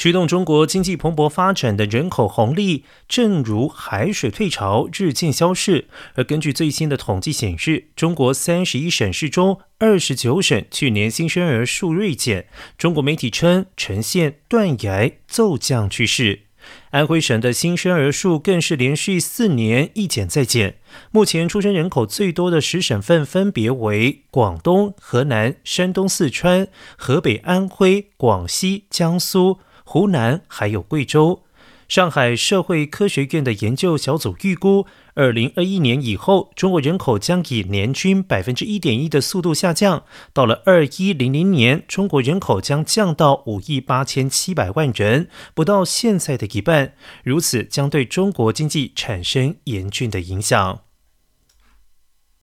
驱动中国经济蓬勃发展的人口红利，正如海水退潮，日渐消逝。而根据最新的统计显示，中国三十一省市中，二十九省去年新生儿数锐减。中国媒体称，呈现断崖骤降趋势。安徽省的新生儿数更是连续四年一减再减。目前出生人口最多的十省份分别为广东、河南、山东、四川、河北、安徽、广西、江苏、湖南，还有贵州。上海社会科学院的研究小组预估，二零二一年以后，中国人口将以年均百分之一点一的速度下降。到了二一零零年，中国人口将降到五亿八千七百万人，不到现在的一半。如此将对中国经济产生严峻的影响。